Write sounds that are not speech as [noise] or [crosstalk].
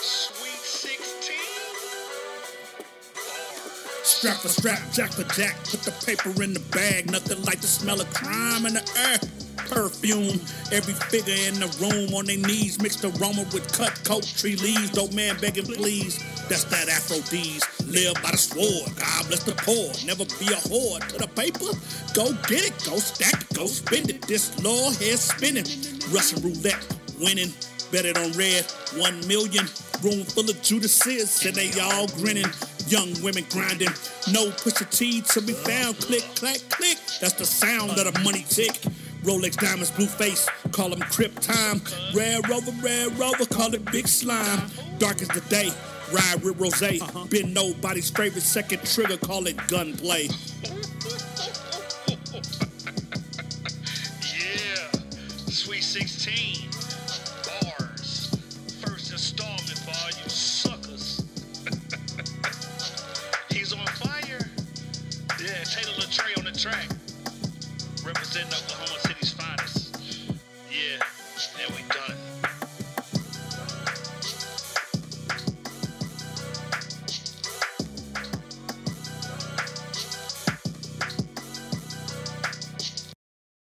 Sweet 16. Strap for strap, jack for jack. Put the paper in the bag. Nothing like the smell of crime in the air. Perfume. Every figure in the room on their knees. Mixed aroma with cut coat tree leaves. Dope man begging please. That's that Afro D's. Live by the sword. God bless the poor. Never be a whore to the paper. Go get it. Go stack it. Go spend it. This law head spinning. Russian roulette. Winning. Bet it on red. One million. Room full of Judases. And they all grinning. Young women grinding. No push a T to be found. Click, clack, click. That's the sound of the money tick. Rolex diamonds, blue face, call them Crip time. Red Rover, Red Rover, call it Big Slime. Dark as the day, ride with Rose. Uh-huh. Been nobody's favorite second trigger, call it gunplay. [laughs] Yeah. Sweet 16. Bars. First installment for all you suckers. [laughs] He's on fire. Yeah, Taylor Latre on the track. Representing the